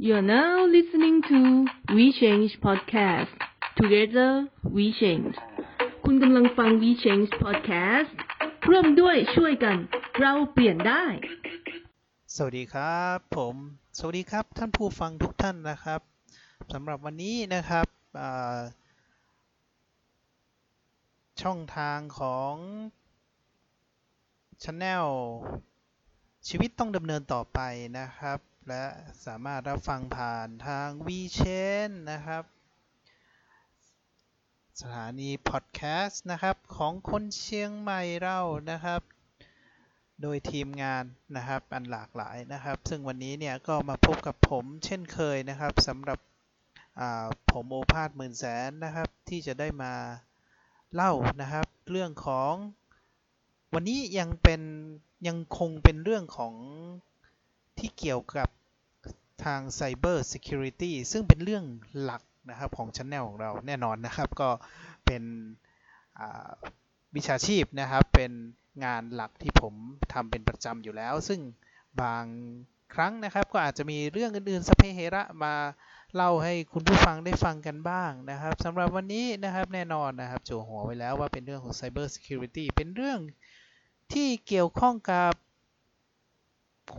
You're now listening to We Change Podcast. Together We Change. คุณกำลังฟัง We Change Podcast ร่วมด้วยช่วยกัน เราเปลี่ยนได้ สวัสดีครับ ผม สวัสดีครับท่านผู้ฟังทุกท่านนะครับสำหรับวันนี้นะครับ ช่องทางของช anel ชีวิตต้องดำเนินต่อไปนะครับ และสามารถรับฟังผ่านทาง WeChain นะครับ สถานีพอดแคสต์นะครับ ของคนเชียงใหม่เรานะครับ โดยทีมงานนะครับ อันหลากหลายนะครับ ซึ่งวันนี้เนี่ยก็มาพบกับผมเช่นเคยนะครับสำหรับผมโอภาสหมื่นแสนนะครับ ที่จะได้มาเล่านะครับ เรื่องของวันนี้ยังเป็นยังคงเป็นเรื่องของที่เกี่ยวกับ ทาง Cyber Security ซึ่งเป็นเรื่องหลักนะครับของช anel ของเราแน่นอนนะครับก็เป็นวิชาชีพนะครับเป็นงานหลักที่ผมทำเป็นประจำอยู่แล้ว ซึ่งบางครั้งนะครับก็อาจจะมีเรื่องอื่นๆสเปเหระมาเล่าให้คุณผู้ฟังได้ฟังกันบ้างนะครับสำหรับวันนี้นะครับแน่นอนนะครับโจหัวไว้แล้วว่าเป็นเรื่องของ Cyber Security เป็นเรื่องที่เกี่ยวข้องกับ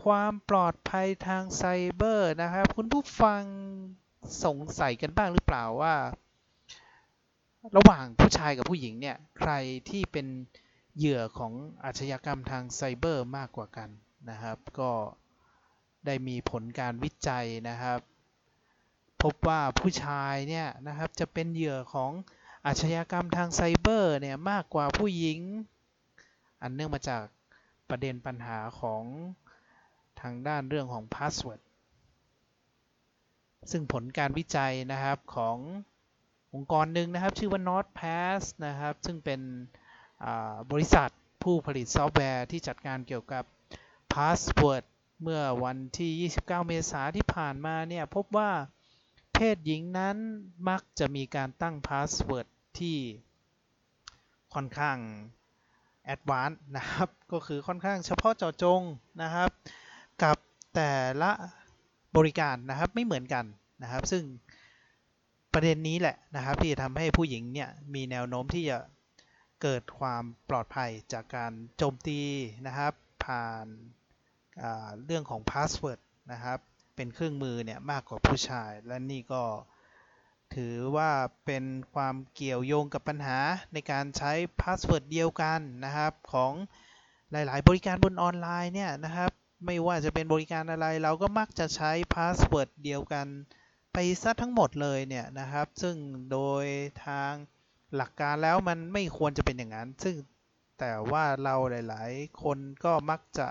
ความปลอดภัยทางไซเบอร์นะครับ คุณผู้ฟังสงสัยกันบ้างหรือเปล่าว่า ระหว่างผู้ชายกับผู้หญิงเนี่ย ใครที่เป็นเหยื่อของอาชญากรรมทางไซเบอร์มากกว่ากันนะครับ ก็ได้มีผลการวิจัยนะครับ พบว่าผู้ชายเนี่ยนะครับจะเป็นเหยื่อของอาชญากรรมทางไซเบอร์เนี่ยมากกว่าผู้หญิง อันเนื่องมาจากประเด็นปัญหาของ ทางด้านเรื่องของ password ซึ่งผลการวิจัยนะครับขององค์กรหนึ่งนะครับ ชื่อว่า NordPass นะครับ ซึ่งเป็นบริษัทผู้ผลิตซอฟต์แวร์ที่จัดการเกี่ยวกับ Password เมื่อวันที่ 29 เมษายนที่ผ่านมาเนี่ย พบว่าเพศหญิงนั้นมักจะมีการตั้ง Password ที่ค่อนข้างแอดวานซ์นะครับ ก็คือค่อนข้างเฉพาะเจาะจงนะครับ แต่ละบริการนะครับไม่เหมือนกันนะครับ ซึ่งประเด็นนี้แหละนะครับ ที่จะทำให้ผู้หญิงเนี่ยมีแนวโน้มที่จะเกิดความปลอดภัยจากการโจมตีนะครับ ผ่านาเรื่องของ password นะครับ เป็นเครื่องมือเนี่ยมากกว่าผู้ชาย และนี่ก็ถือว่าเป็นความเกี่ยวโยงกับปัญหาในการใช้ password เดียวกันนะครับของหลาย ๆ บริการบนออนไลน์เนี่ยนะครับ ไม่ว่าจะเป็นบริการอะไรเราก็มักจะใช้ password เดียวกันไปซะทั้งหมดเลยเนี่ยนะครับ ซึ่งโดยทางหลักการแล้วมันไม่ควรจะเป็นอย่างนั้น ซึ่งแต่ว่าเราหลาย ๆ คนก็มักจะ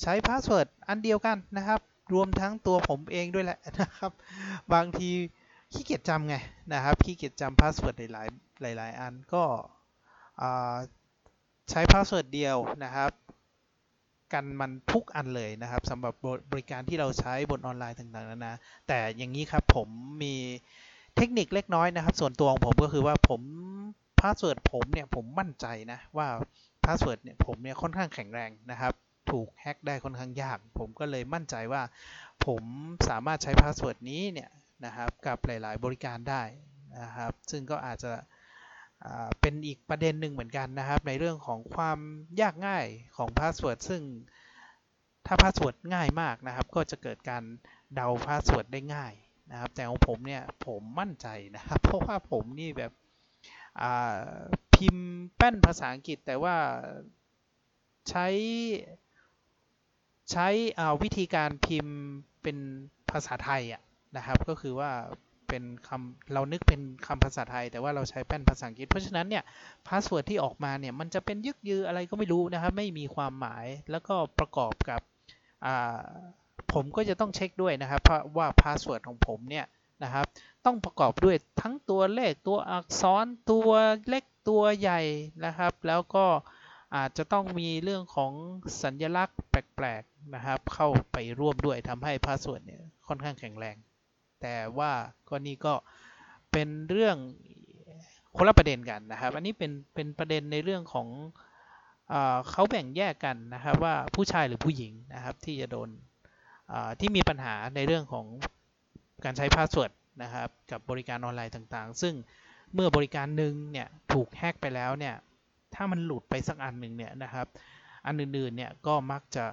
ใช้ password อันเดียวกันนะครับ รวมทั้งตัวผมเองด้วยแหละนะครับ บางทีขี้เกียจจำไงนะครับขี้เกียจจำ password หลาย ๆ หลาย ๆ อันก็ใช้ password เดียวนะครับ กันมันทุกอันเลยนะครับสำหรับบริการที่เราใช้บนออนไลน์ต่างๆนานาแต่อย่างนี้ครับผมมีเทคนิคเล็กน้อยนะครับ ส่วนตัวของผมก็คือว่าผมpassword ผมเนี่ยผมมั่นใจนะว่า password เนี่ยผมเนี่ยค่อนข้างแข็งแรงนะครับ ถูกแฮ็กได้ค่อนข้างยาก ผมก็เลยมั่นใจว่า ผมสามารถใช้ password นี้เนี่ยนะครับกับหลาย ๆ บริการได้นะครับ ซึ่งก็อาจจะ เป็นอีกประเด็นหนึ่งเหมือนกันนะครับ ในเรื่องของความยากง่ายของ password ซึ่งถ้า password ง่ายมากนะครับ ก็จะเกิดการเดา password ได้ง่ายนะครับ แต่ของผมเนี่ยผมมั่นใจนะครับ เพราะว่าผมนี่แบบพิมพ์แป้นภาษาอังกฤษแต่ว่าใช้ใช้วิธีการพิมพ์เป็นภาษาไทยอะนะครับ ก็คือว่า เป็นคำเรานึกเป็นคำภาษาไทย แต่ว่าเราใช้แป้นภาษาอังกฤษ เพราะฉะนั้นเนี่ย password ที่ออกมาเนี่ยมันจะเป็นยึกยืออะไรก็ไม่รู้นะครับ ไม่มีความหมายแล้วก็ประกอบกับผมก็จะต้องเช็คด้วยนะครับว่า password ของผมเนี่ยนะครับต้องประกอบด้วยทั้งตัวเลขตัวอักษรตัวเล็กตัวใหญ่นะครับ แล้วก็อาจจะต้องมีเรื่องของสัญลักษณ์แปลกๆนะครับ เข้าไปร่วมด้วยทำให้ password เนี่ยค่อนข้างแข็งแรง แต่ว่าก็นี่ก็เป็นเรื่องคนละประเด็นกันนะครับ อันนี้เป็นเป็นประเด็นในเรื่องของเอเขาแบ่งแยกกันนะครับว่าผู้ชายหรือผู้หญิงนะครับที่จะโดนที่มีปัญหาในเรื่องของการใช้ password นะครับกับบริการออนไลน์ต่างๆ ซึ่งเมื่อบริการหนึ่งเนี่ยถูกแฮกไปแล้วเนี่ยถ้ามันหลุดไปสักอันหนึ่งเนี่ยนะครับ อันอื่นๆเนี่ยก็มักจะ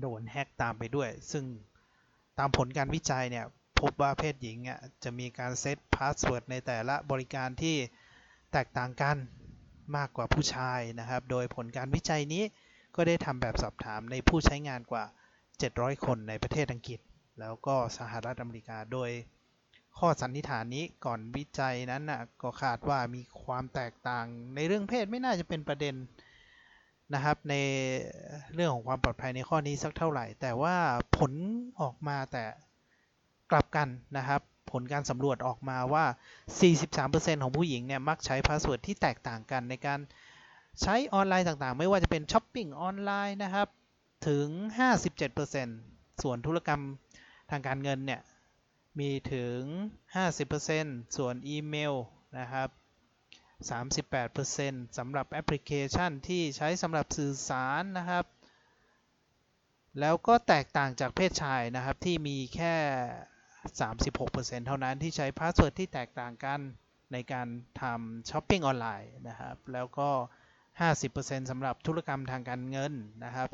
โดนแฮกตามไปด้วย ซึ่งตามผลการวิจัยเนี่ย พบว่าเพศหญิงอะจะมีการ set password ในแต่ละบริการที่แตกต่างกันมากกว่าผู้ชายนะครับ โดยผลการวิจัยนี้ก็ได้ทำแบบสอบถามในผู้ใช้งานกว่า 700 คนในประเทศอังกฤษ แล้วก็สหรัฐอเมริกา โดยข้อสันนิษฐานนี้ก่อนวิจัยนั้นนะก็คาดว่ามีความแตกต่างในเรื่องเพศไม่น่าจะเป็นประเด็นนะครับในเรื่องของความปลอดภัยในข้อนี้สักเท่าไหร่ แต่ว่าผลออกมาแต่ กลับกันนะครับ ผลการสำรวจออกมาว่า 43%ของผู้หญิงเนี่ยมักใช้ password ที่แตกต่างกันในการใช้ออนไลน์ต่างๆ ไม่ว่าจะเป็นช้อปปิ้งออนไลน์นะครับ ถึง 57%ส่วนธุรกรรมทางการเงินเนี่ย มีถึง 50%ส่วนอีเมลนะครับ 38%สำหรับแอปพลิเคชันที่ใช้สำหรับสื่อสารนะครับ แล้วก็แตกต่างจากเพศชายนะครับที่มีแค่ 36%เท่านั้นที่ใช้ password ที่แตกต่างกันในการทำช้อปปิ้งออนไลน์นะครับ แล้วก็ 50%สำหรับธุรกรรมทางการเงินนะครับ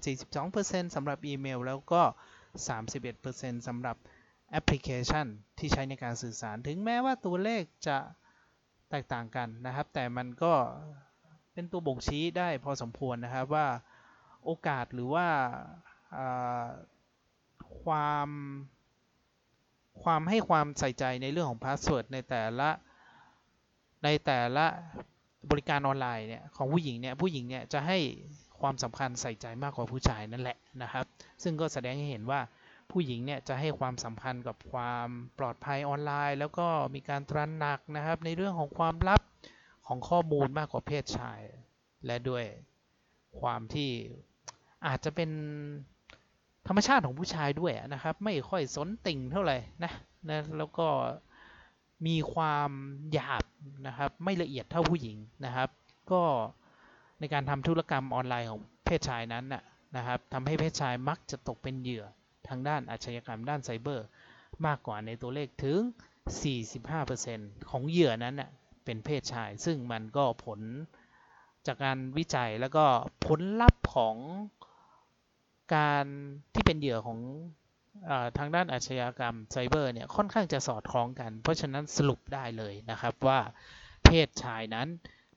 42%สำหรับอีเมล แล้วก็ 31%สำหรับแอปพลิเคชันที่ใช้ในการสื่อสาร ถึงแม้ว่าตัวเลขจะแตกต่างกันนะครับ แต่มันก็เป็นตัวบ่งชี้ได้พอสมควรนะครับว่าโอกาสหรือว่าความ ความให้ความใส่ใจในเรื่องของ password ในแต่ละในแต่ละบริการออนไลน์เนี่ยของผู้หญิงเนี่ยผู้หญิงเนี่ยจะให้ความสำคัญใส่ใจมากกว่าผู้ชายนั่นแหละนะครับ ซึ่งก็แสดงให้เห็นว่าผู้หญิงเนี่ยจะให้ความสำคัญกับความปลอดภัยออนไลน์ แล้วก็มีการตระหนักนะครับ ในเรื่องของความลับของข้อมูลมากกว่าเพศชาย และด้วยความที่อาจจะเป็น ธรรมชาติของผู้ชายด้วยนะครับ ไม่ค่อยสนติ่งเท่าไหร่นะนะแล้วก็มีความหยาบนะครับ ไม่ละเอียดเท่าผู้หญิงนะครับ ก็ในการทำธุรกรรมออนไลน์ของเพศชายนั้นนะครับทำให้เพศชายมักจะตกเป็นเหยื่อทางด้านอาชญากรรมด้านไซเบอร์ มากกว่าในตัวเลขถึง 45%ของเหยื่อนั้นเป็นเพศชาย ซึ่งมันก็ผลจากการวิจัยแล้วก็ผลลัพธ์ของ การที่เป็นเหยื่อของอทางด้านอาชญากรรมไซเบอร์เนี่ยค่อนข้างจะสอดคล้องกัน เพราะฉะนั้นสรุปได้เลยนะครับว่าเพศชายนั้น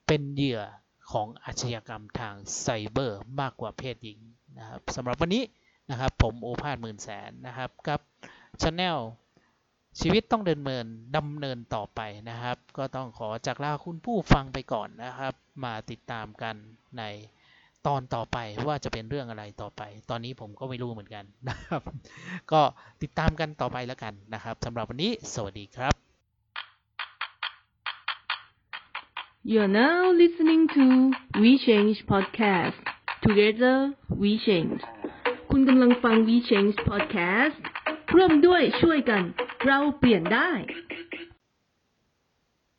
เป็นเหยื่อของอาชญากรรมทางไซเบอร์มากกว่าเพศหญิงนะครับสำหรับวันนี้นะครับผมโอภาสหมื่นแสนนะครับกับช anel ชีวิตต้องเดินเมินดำเนินต่อไปนะครับ ก็ต้องขอจากลาคุณผู้ฟังไปก่อนนะครับ มาติดตามกันใน ตอนต่อไปว่าจะเป็นเรื่องอะไรต่อไป ตอนนี้ผมก็ไม่รู้เหมือนกันนะครับ ก็ติดตามกันต่อไปแล้วกันนะครับสำหรับวันนี้ สวัสดีครับ You're now listening to We Change Podcast Together We Change คุณกำลังฟัง We Change Podcast ร่วมด้วยช่วยกัน เราเปลี่ยนได้